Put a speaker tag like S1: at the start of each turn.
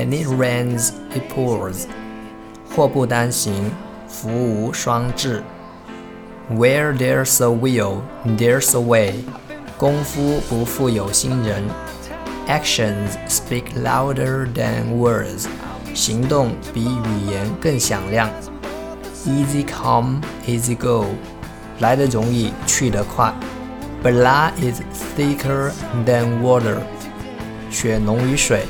S1: When it rains, it pours. 祸不单行，福无双至。Where there's a will, there's a way. 功夫不负有心人。Actions speak louder than words. 行动比语言更响亮。Easy come, easy go. 来得容易，去得快。Blood is thicker than water. 血浓于水。